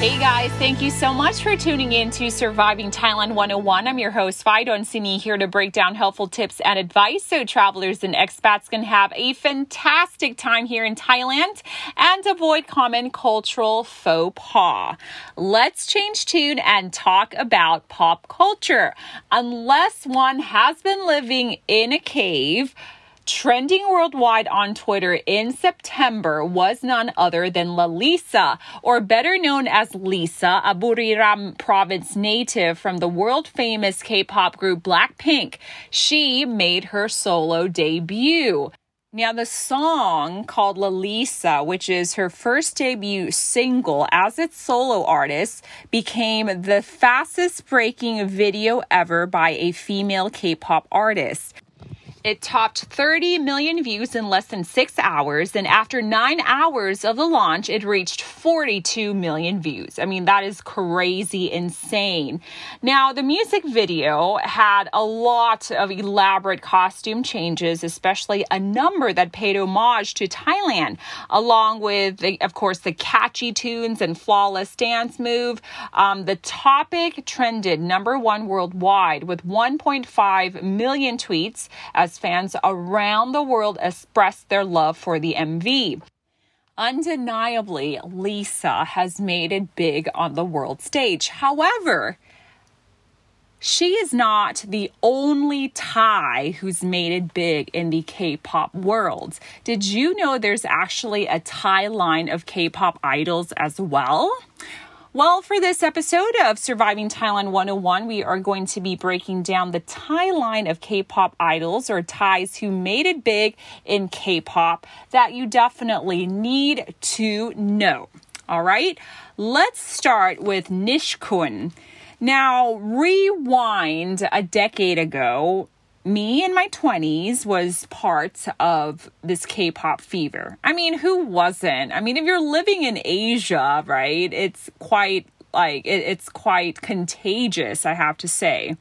Hey guys, thank you so much for tuning in to Surviving Thailand 101. I'm your host, Fidon Sini, here to break down helpful tips and advice so travelers and expats can have a fantastic time here in Thailand and avoid common cultural faux pas. Let's change tune and talk about pop culture. Unless one has been living in a cave, Trending worldwide on Twitter in September was none other than Lalisa, or better known as Lisa, a Buriram province native from the world famous K pop group Blackpink. She made her solo debut. Now, the song called Lalisa, which is her first debut single as its solo artist, became the fastest breaking video ever by a female K pop artist. It topped 30 million views in less than six hours. And after nine hours of the launch, it reached 42 million views. I mean, that is crazy insane. Now, the music video had a lot of elaborate costume changes, especially a number that paid homage to Thailand, along with, the, of course, the catchy tunes and flawless dance move. Um, the topic trended number one worldwide with 1.5 million tweets as as fans around the world expressed their love for the MV. Undeniably, Lisa has made it big on the world stage. However, she is not the only Thai who's made it big in the K pop world. Did you know there's actually a Thai line of K pop idols as well? Well, for this episode of Surviving Thailand 101, we are going to be breaking down the Thai line of K pop idols or Thais who made it big in K pop that you definitely need to know. All right, let's start with Nichkhun. Now, rewind a decade ago, me in my 20s was part of this K pop fever. I mean, who wasn't? I mean, if you're living in Asia, right, it's quite like it, it's quite contagious, I have to say.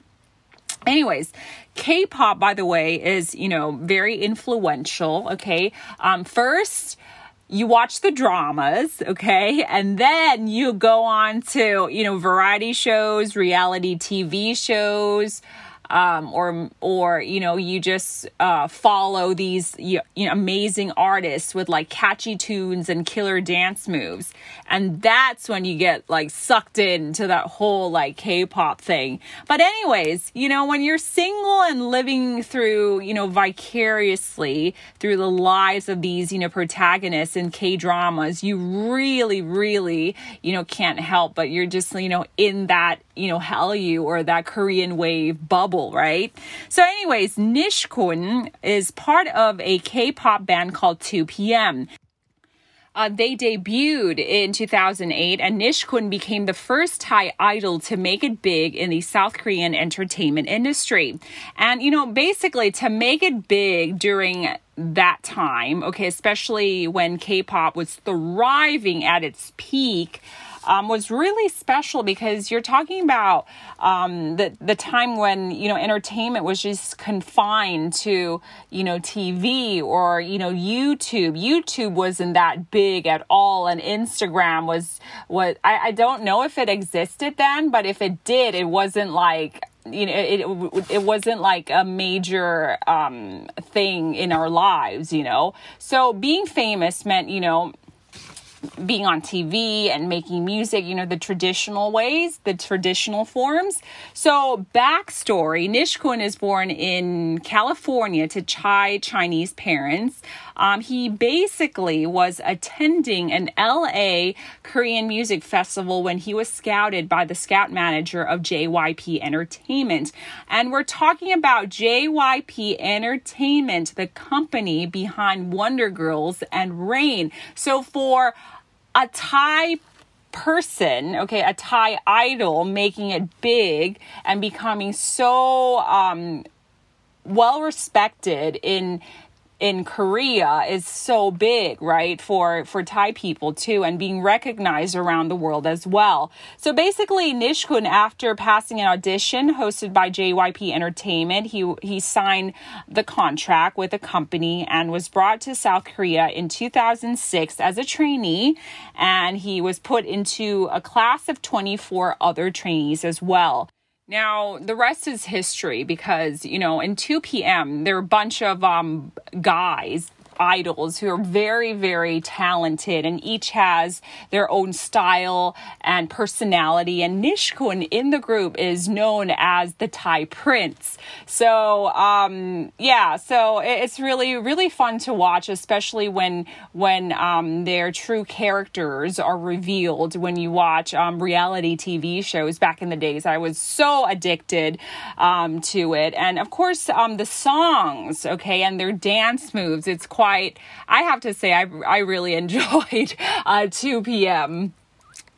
Anyways, K pop, by the way, is, you know, very influential. Okay. Um, first, you watch the dramas, okay? And then you go on to, you know, variety shows, reality TV shows, um, or or you know you just uh, follow these you, you know, amazing artists with like catchy tunes and killer dance moves, and that's when you get like sucked into that whole like K-pop thing. But anyways, you know when you're single and living through you know vicariously through the lives of these you know protagonists in K dramas, you really really you know can't help but you're just you know in that you know Hallyu or that Korean wave bubble right? So, anyways, Nichkhun is part of a K pop band called 2PM. Uh, they debuted in 2008, and Nichkhun became the first Thai idol to make it big in the South Korean entertainment industry. And, you know, basically to make it big during that time, okay, especially when K pop was thriving at its peak um, was really special because you're talking about um, the the time when you know entertainment was just confined to you know TV or you know YouTube. YouTube wasn't that big at all, and Instagram was what I, I don't know if it existed then, but if it did, it wasn't like you know it, it, it wasn't like a major um, thing in our lives you know so being famous meant you know being on TV and making music, you know, the traditional ways, the traditional forms. So, backstory Nichkhun is born in California to Thai Chinese parents. Um, he basically was attending an LA Korean music festival when he was scouted by the scout manager of JYP Entertainment. And we're talking about JYP Entertainment, the company behind Wonder Girls and Rain. So, for a Thai person, okay, a Thai idol making it big and becoming so um well respected in in Korea is so big, right? For for Thai people too and being recognized around the world as well. So basically Nichkhun after passing an audition hosted by JYP Entertainment, he he signed the contract with the company and was brought to South Korea in 2006 as a trainee and he was put into a class of 24 other trainees as well. Now, the rest is history because, you know, in 2PM, there are a bunch of um, guys idols who are very, very talented and each has their own style and personality. And Nichkhun in the group is known as the Thai Prince. So, um, yeah, so it's really, really fun to watch, especially when, when, um, their true characters are revealed when you watch, um, reality TV shows back in the days. I was so addicted, um, to it. And of course, um, the songs, okay, and their dance moves, it's quite quite, I have to say, I, I really enjoyed uh, 2PM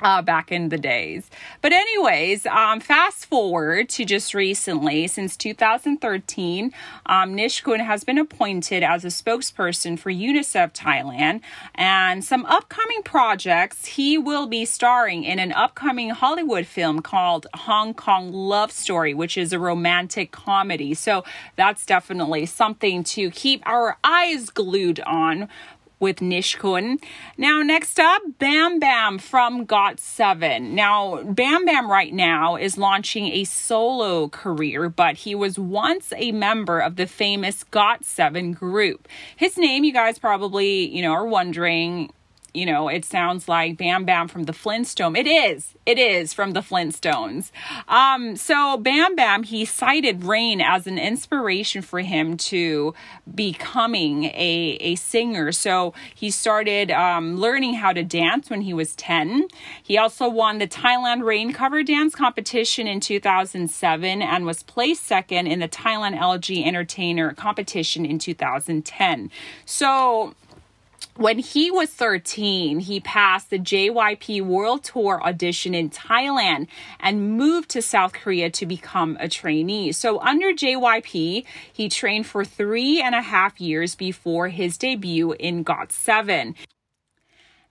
Uh, back in the days. But, anyways, um, fast forward to just recently, since 2013, um, Nichkhun has been appointed as a spokesperson for UNICEF Thailand. And some upcoming projects, he will be starring in an upcoming Hollywood film called Hong Kong Love Story, which is a romantic comedy. So, that's definitely something to keep our eyes glued on with Nichkhun. Now, next up, Bam Bam from GOT7. Now, Bam Bam right now is launching a solo career, but he was once a member of the famous GOT7 group. His name, you guys probably, you know, are wondering you know, it sounds like Bam Bam from the Flintstone. It is. It is from the Flintstones. Um, so Bam Bam, he cited Rain as an inspiration for him to becoming a, a singer. So he started um, learning how to dance when he was 10. He also won the Thailand Rain cover dance competition in 2007 and was placed second in the Thailand LG Entertainer competition in 2010. So when he was 13, he passed the JYP World Tour audition in Thailand and moved to South Korea to become a trainee. So, under JYP, he trained for three and a half years before his debut in GOT7.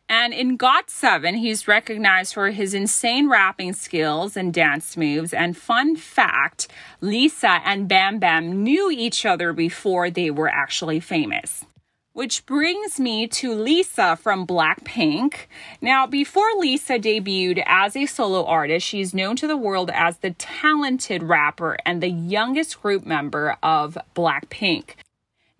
And in GOT7, he's recognized for his insane rapping skills and dance moves. And fun fact Lisa and Bam Bam knew each other before they were actually famous. Which brings me to Lisa from Blackpink. Now, before Lisa debuted as a solo artist, she's known to the world as the talented rapper and the youngest group member of Blackpink.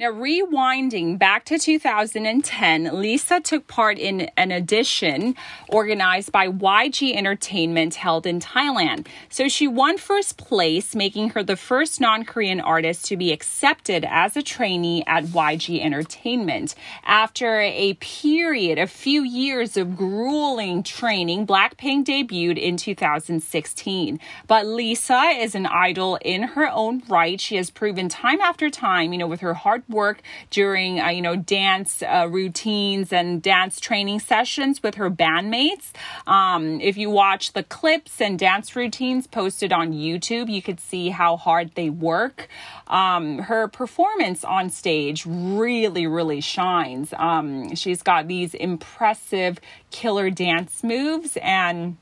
Now, rewinding back to 2010, Lisa took part in an audition organized by YG Entertainment held in Thailand. So she won first place, making her the first non Korean artist to be accepted as a trainee at YG Entertainment. After a period, a few years of grueling training, Blackpink debuted in 2016. But Lisa is an idol in her own right. She has proven time after time, you know, with her hard work during, uh, you know, dance uh, routines and dance training sessions with her bandmates. Um, if you watch the clips and dance routines posted on YouTube, you could see how hard they work. Um, her performance on stage really, really shines. Um, she's got these impressive killer dance moves and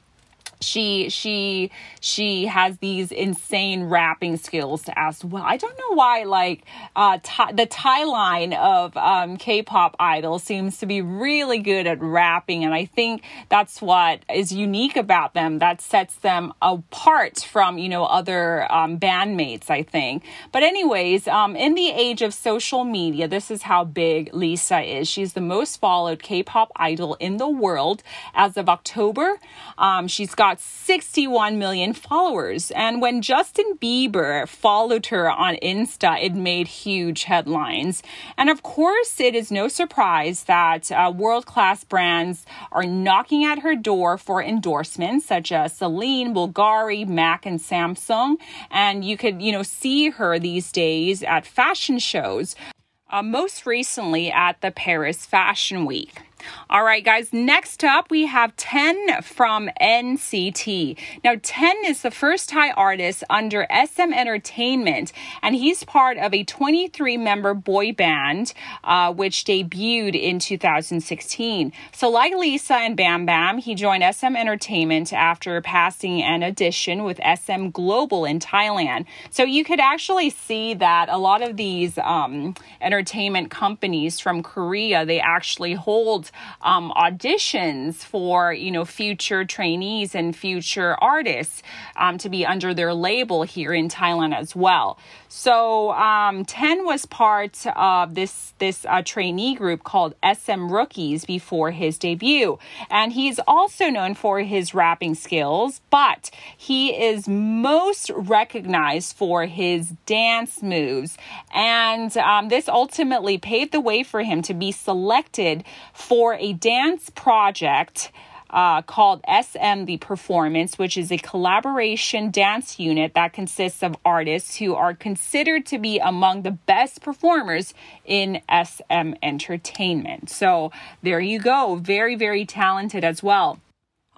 she she she has these insane rapping skills as well. I don't know why like uh Thai, the Thai line of um K-pop idols seems to be really good at rapping and I think that's what is unique about them that sets them apart from you know other um, bandmates I think. But anyways, um in the age of social media, this is how big Lisa is. She's the most followed K-pop idol in the world as of October. Um she's got got 61 million followers. And when Justin Bieber followed her on Insta, it made huge headlines. And of course, it is no surprise that uh, world class brands are knocking at her door for endorsements, such as Celine, Bulgari, Mac, and Samsung. And you could, you know, see her these days at fashion shows. Uh, most recently at the Paris Fashion Week. All right, guys, next up we have 10 from NCT. Now, 10 is the first Thai artist under SM Entertainment, and he's part of a 23 member boy band, uh, which debuted in 2016. So, like Lisa and Bam Bam, he joined SM Entertainment after passing an audition with SM Global in Thailand. So, you could actually see that a lot of these um, entertainment companies from Korea, they actually hold um, auditions for you know future trainees and future artists um, to be under their label here in Thailand as well. So um, Ten was part of this this uh, trainee group called SM Rookies before his debut, and he's also known for his rapping skills, but he is most recognized for his dance moves, and um, this ultimately paved the way for him to be selected for a dance project uh, called SM The Performance, which is a collaboration dance unit that consists of artists who are considered to be among the best performers in SM entertainment. So there you go. Very, very talented as well.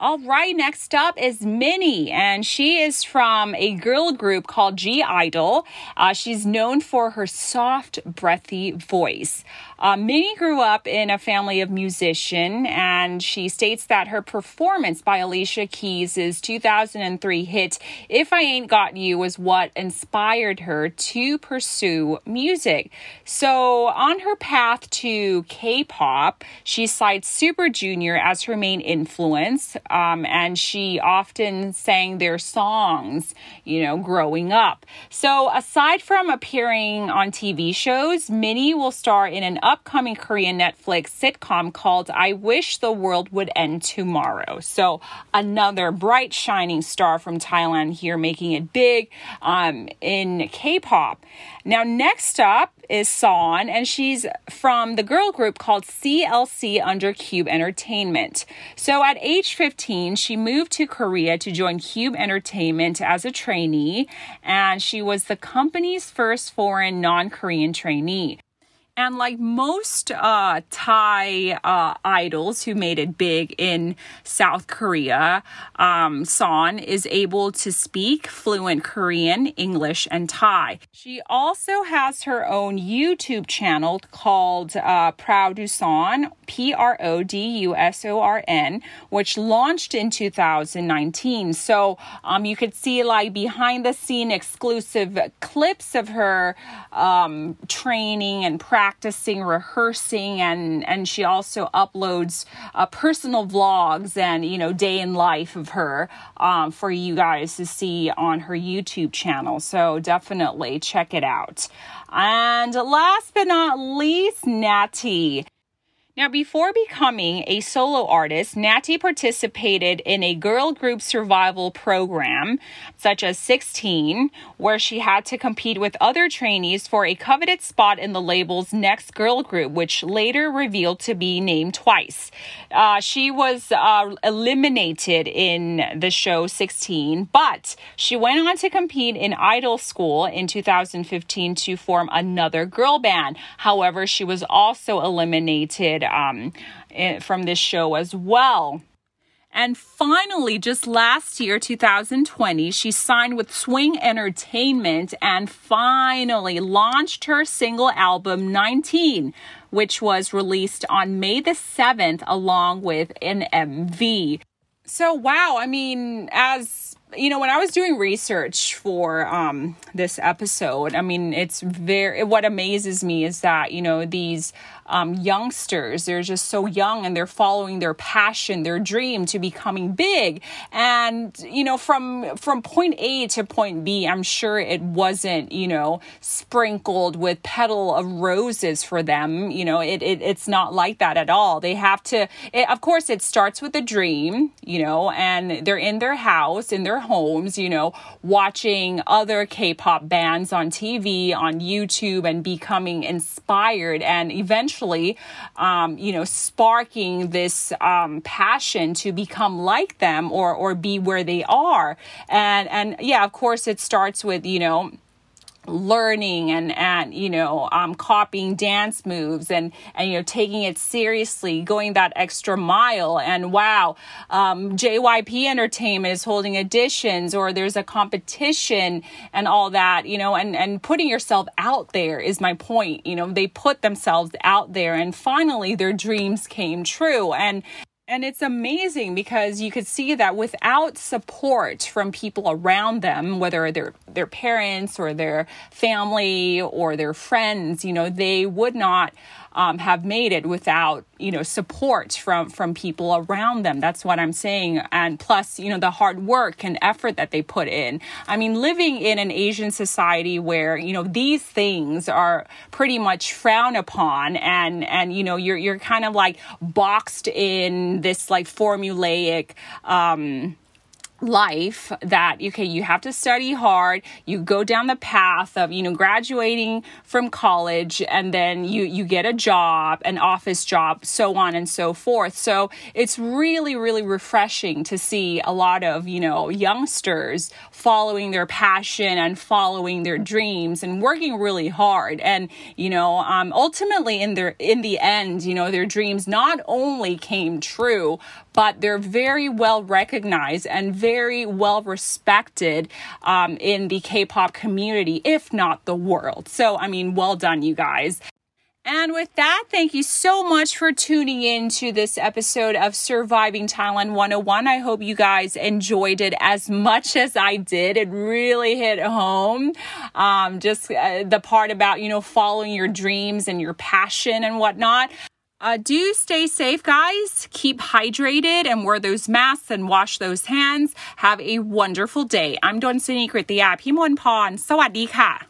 All right, next up is Minnie, and she is from a girl group called G Idol. Uh, she's known for her soft, breathy voice. Uh, Minnie grew up in a family of musicians, and she states that her performance by Alicia Keys' 2003 hit If I Ain't Got You was what inspired her to pursue music. So, on her path to K pop, she cites Super Junior as her main influence, um, and she often sang their songs, you know, growing up. So, aside from appearing on TV shows, Minnie will star in an upcoming Korean Netflix sitcom called I Wish the World Would End Tomorrow. So, another bright, shining star from Thailand here, making it big um, in K pop. Now, next up is Sorn, and she's from the girl group called CLC under Cube Entertainment. So, at age 15, she moved to Korea to join Cube Entertainment as a trainee, and she was the company's first foreign non Korean trainee. And like most uh, Thai uh, idols who made it big in South Korea, um, Sorn is able to speak fluent Korean, English, and Thai. She also has her own YouTube channel called uh, Sorn, P R O D U S O R N, which launched in 2019. So um, you could see like behind the scene exclusive clips of her um, training and practice practicing, rehearsing, and and she also uploads uh, personal vlogs and you know day in life of her um, for you guys to see on her YouTube channel. So definitely check it out. And last but not least, Natty. Now, before becoming a solo artist, Natty participated in a girl group survival program, such as 16, where she had to compete with other trainees for a coveted spot in the label's next girl group, which later revealed to be named twice. Uh, she was uh, eliminated in the show 16, but she went on to compete in Idol School in 2015 to form another girl band. However, she was also eliminated um, from this show as well. And finally, just last year, 2020, she signed with Swing Entertainment and finally launched her single album 19, which was released on May the 7th along with an MV. So, wow, I mean, as you know, when I was doing research for um, this episode, I mean, it's very, what amazes me is that, you know, these um, youngsters, they're just so young and they're following their passion, their dream to becoming big. And, you know, from, from point A to point B, I'm sure it wasn't, you know, sprinkled with petal of roses for them. You know, it, it it's not like that at all. They have to, it, of course, it starts with a dream, you know, and they're in their house, in their homes, you know, watching other K pop bands on TV, on YouTube, and becoming inspired and eventually, um, you know, sparking this um, passion to become like them or, or be where they are. And, and yeah, of course, it starts with, you know, learning and and you know um, copying dance moves and and you know taking it seriously going that extra mile. And wow um, JYP Entertainment is holding editions or there's a competition and all that you know and and putting yourself out there is my point. You know they put themselves out there and finally their dreams came true. And and it's amazing because you could see that without support from people around them, whether they're their parents or their family or their friends, you know, they would not um, have made it without you know support from from people around them. That's what i'm saying. And plus you know the hard work and effort that they put in. I mean living in an asian society where you know these things are pretty much frowned upon and and you know you're you're kind of like boxed in this like formulaic um life that okay you have to study hard you go down the path of you know graduating from college and then you you get a job an office job so on and so forth. So it's really really refreshing to see a lot of you know youngsters following their passion and following their dreams and working really hard. And you know um ultimately in their in the end you know their dreams not only came true but they're very well recognized and very well respected um, in the K pop community, if not the world. So, I mean, well done, you guys. And with that, thank you so much for tuning in to this episode of Surviving Thailand 101. I hope you guys enjoyed it as much as I did. It really hit home. Um, just uh, the part about, you know, following your dreams and your passion and whatnot. Uh, do stay safe, guys. Keep hydrated and wear those masks and wash those hands. Have a wonderful day. I'm Don Sinikrit พิมลพรสวัสดีค่ะ